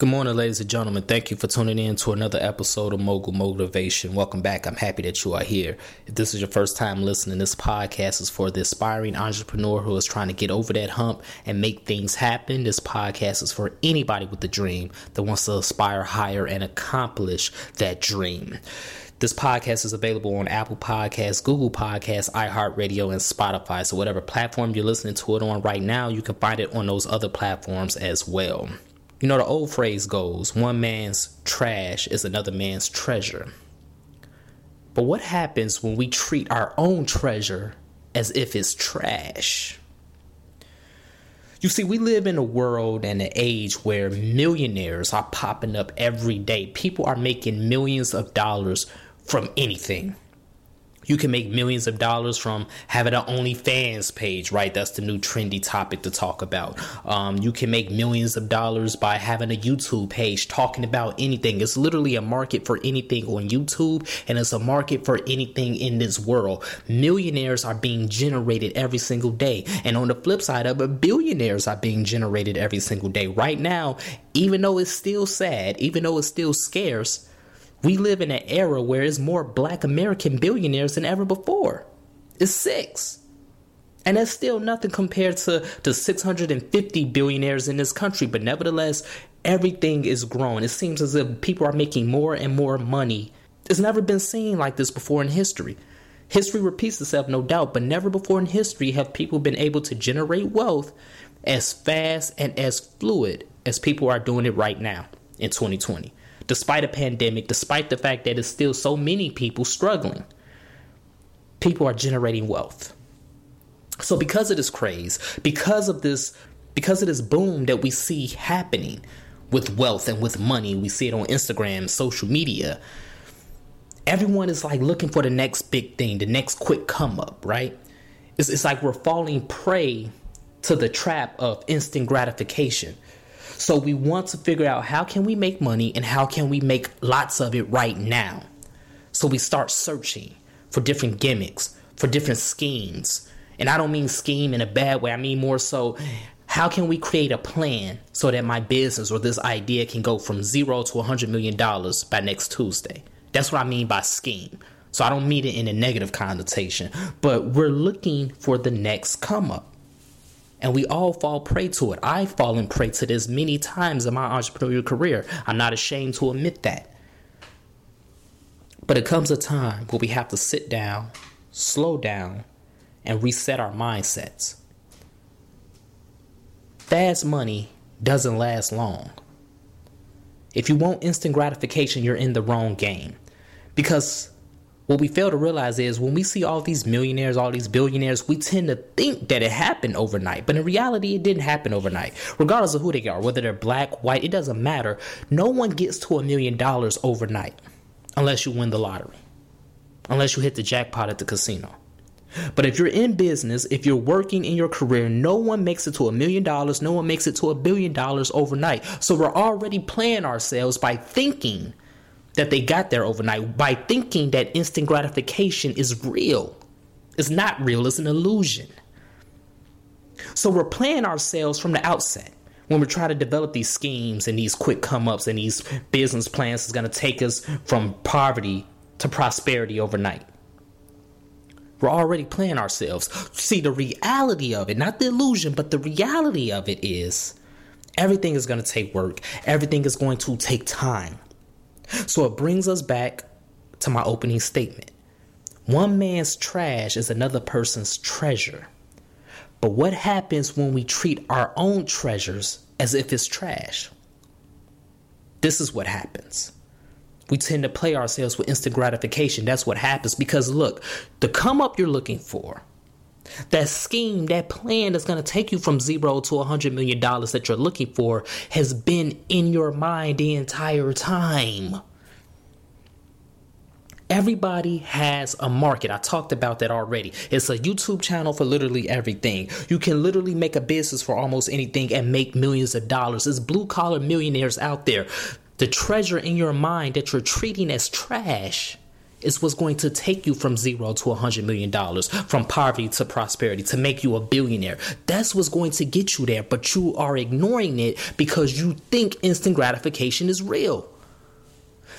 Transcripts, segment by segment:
Good morning, ladies and gentlemen. Thank you for tuning in to another episode of Mogul Motivation. Welcome back. I'm happy that you are here. If this is your first time listening, this podcast is for the aspiring entrepreneur who is trying to get over that hump and make things happen. This podcast is for anybody with a dream that wants to aspire higher and accomplish that dream. This podcast is available on Apple Podcasts, Google Podcasts, iHeartRadio, and Spotify. So, whatever platform you're listening to it on right now, you can find it on those other platforms as well. You know, the old phrase goes one man's trash is another man's treasure. But what happens when we treat our own treasure as if it's trash? You see, we live in a world and an age where millionaires are popping up every day. People are making millions of dollars from anything. You can make millions of dollars from having an OnlyFans page, right? That's the new trendy topic to talk about. Um, you can make millions of dollars by having a YouTube page talking about anything. It's literally a market for anything on YouTube, and it's a market for anything in this world. Millionaires are being generated every single day. And on the flip side of it, billionaires are being generated every single day. Right now, even though it's still sad, even though it's still scarce, we live in an era where there's more black American billionaires than ever before. It's six. And that's still nothing compared to the 650 billionaires in this country. But nevertheless, everything is growing. It seems as if people are making more and more money. It's never been seen like this before in history. History repeats itself, no doubt, but never before in history have people been able to generate wealth as fast and as fluid as people are doing it right now in 2020 despite a pandemic, despite the fact that there's still so many people struggling. People are generating wealth. So because of this craze, because of this because of this boom that we see happening with wealth and with money, we see it on Instagram, social media. Everyone is like looking for the next big thing, the next quick come up, right? It's, it's like we're falling prey to the trap of instant gratification. So we want to figure out how can we make money and how can we make lots of it right now. So we start searching for different gimmicks, for different schemes. And I don't mean scheme in a bad way. I mean more so how can we create a plan so that my business or this idea can go from 0 to 100 million dollars by next Tuesday? That's what I mean by scheme. So I don't mean it in a negative connotation, but we're looking for the next come up. And we all fall prey to it. I've fallen prey to this many times in my entrepreneurial career. I'm not ashamed to admit that. But it comes a time where we have to sit down, slow down, and reset our mindsets. Fast money doesn't last long. If you want instant gratification, you're in the wrong game. Because what we fail to realize is when we see all these millionaires, all these billionaires, we tend to think that it happened overnight. But in reality, it didn't happen overnight. Regardless of who they are, whether they're black, white, it doesn't matter. No one gets to a million dollars overnight unless you win the lottery, unless you hit the jackpot at the casino. But if you're in business, if you're working in your career, no one makes it to a million dollars, no one makes it to a billion dollars overnight. So we're already playing ourselves by thinking that they got there overnight by thinking that instant gratification is real. It's not real, it's an illusion. So we're playing ourselves from the outset when we're trying to develop these schemes and these quick come ups and these business plans is going to take us from poverty to prosperity overnight. We're already playing ourselves. See, the reality of it, not the illusion, but the reality of it is everything is going to take work, everything is going to take time. So it brings us back to my opening statement. One man's trash is another person's treasure. But what happens when we treat our own treasures as if it's trash? This is what happens. We tend to play ourselves with instant gratification. That's what happens because look, the come up you're looking for, that scheme, that plan that's going to take you from zero to a hundred million dollars that you're looking for has been in your mind the entire time. Everybody has a market. I talked about that already. It's a YouTube channel for literally everything. You can literally make a business for almost anything and make millions of dollars. There's blue collar millionaires out there The treasure in your mind that you're treating as trash is what's going to take you from zero to a hundred million dollars, from poverty to prosperity, to make you a billionaire. That's what's going to get you there, but you are ignoring it because you think instant gratification is real.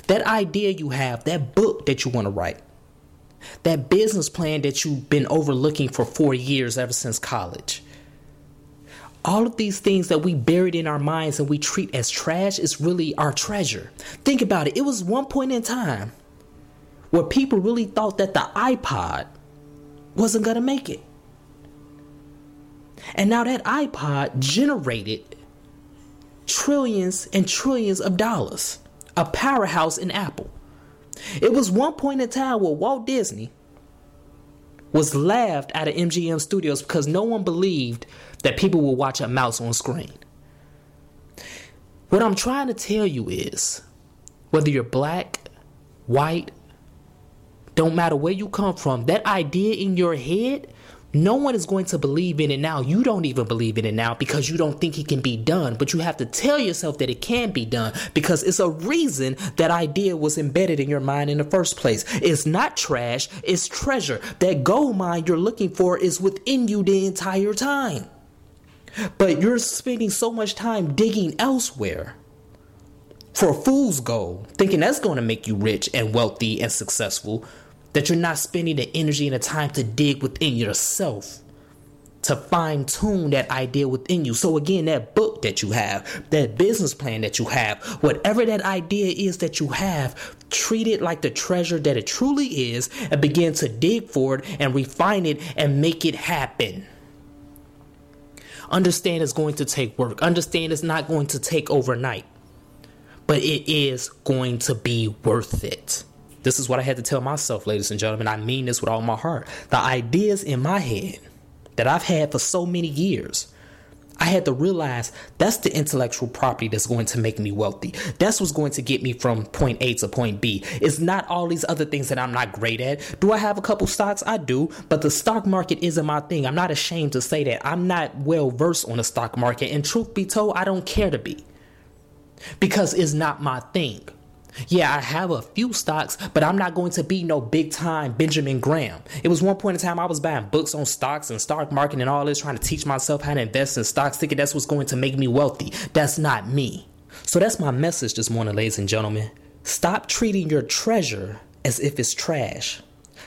That idea you have, that book that you want to write, that business plan that you've been overlooking for four years ever since college. All of these things that we buried in our minds and we treat as trash is really our treasure. Think about it. It was one point in time where people really thought that the iPod wasn't going to make it. And now that iPod generated trillions and trillions of dollars, a powerhouse in Apple. It was one point in time where Walt Disney was laughed out of MGM Studios because no one believed that people would watch a mouse on screen. What I'm trying to tell you is whether you're black, white, don't matter where you come from, that idea in your head, no one is going to believe in it now. You don't even believe in it now because you don't think it can be done. But you have to tell yourself that it can be done because it's a reason that idea was embedded in your mind in the first place. It's not trash, it's treasure. That gold mine you're looking for is within you the entire time. But you're spending so much time digging elsewhere for a fool's gold, thinking that's going to make you rich and wealthy and successful that you're not spending the energy and the time to dig within yourself to fine tune that idea within you. So, again, that book that you have, that business plan that you have, whatever that idea is that you have, treat it like the treasure that it truly is and begin to dig for it and refine it and make it happen. Understand it's going to take work, understand it's not going to take overnight, but it is going to be worth it. This is what I had to tell myself, ladies and gentlemen. I mean this with all my heart. The ideas in my head that I've had for so many years, I had to realize that's the intellectual property that's going to make me wealthy. That's what's going to get me from point A to point B. It's not all these other things that I'm not great at. Do I have a couple stocks? I do, but the stock market isn't my thing. I'm not ashamed to say that. I'm not well versed on the stock market, and truth be told, I don't care to be because it's not my thing. Yeah, I have a few stocks, but I'm not going to be no big time Benjamin Graham. It was one point in time I was buying books on stocks and stock market and all this, trying to teach myself how to invest in stocks, thinking that's what's going to make me wealthy. That's not me. So that's my message this morning, ladies and gentlemen. Stop treating your treasure as if it's trash.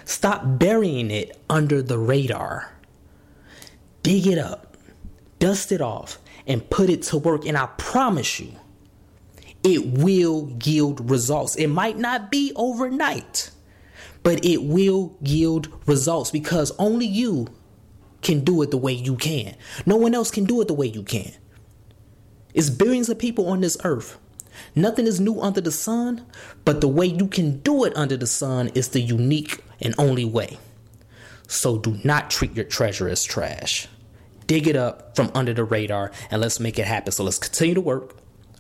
Stop burying it under the radar. Dig it up, dust it off, and put it to work. And I promise you, it will yield results. It might not be overnight, but it will yield results because only you can do it the way you can. No one else can do it the way you can. It's billions of people on this earth. Nothing is new under the sun, but the way you can do it under the sun is the unique and only way. So do not treat your treasure as trash. Dig it up from under the radar and let's make it happen. So let's continue to work.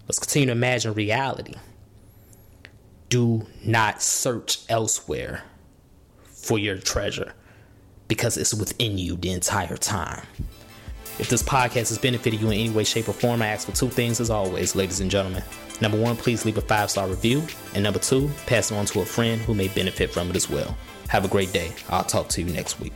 Let's continue to imagine reality. Do not search elsewhere for your treasure because it's within you the entire time. If this podcast has benefited you in any way, shape, or form, I ask for two things as always, ladies and gentlemen. Number one, please leave a five star review. And number two, pass it on to a friend who may benefit from it as well. Have a great day. I'll talk to you next week.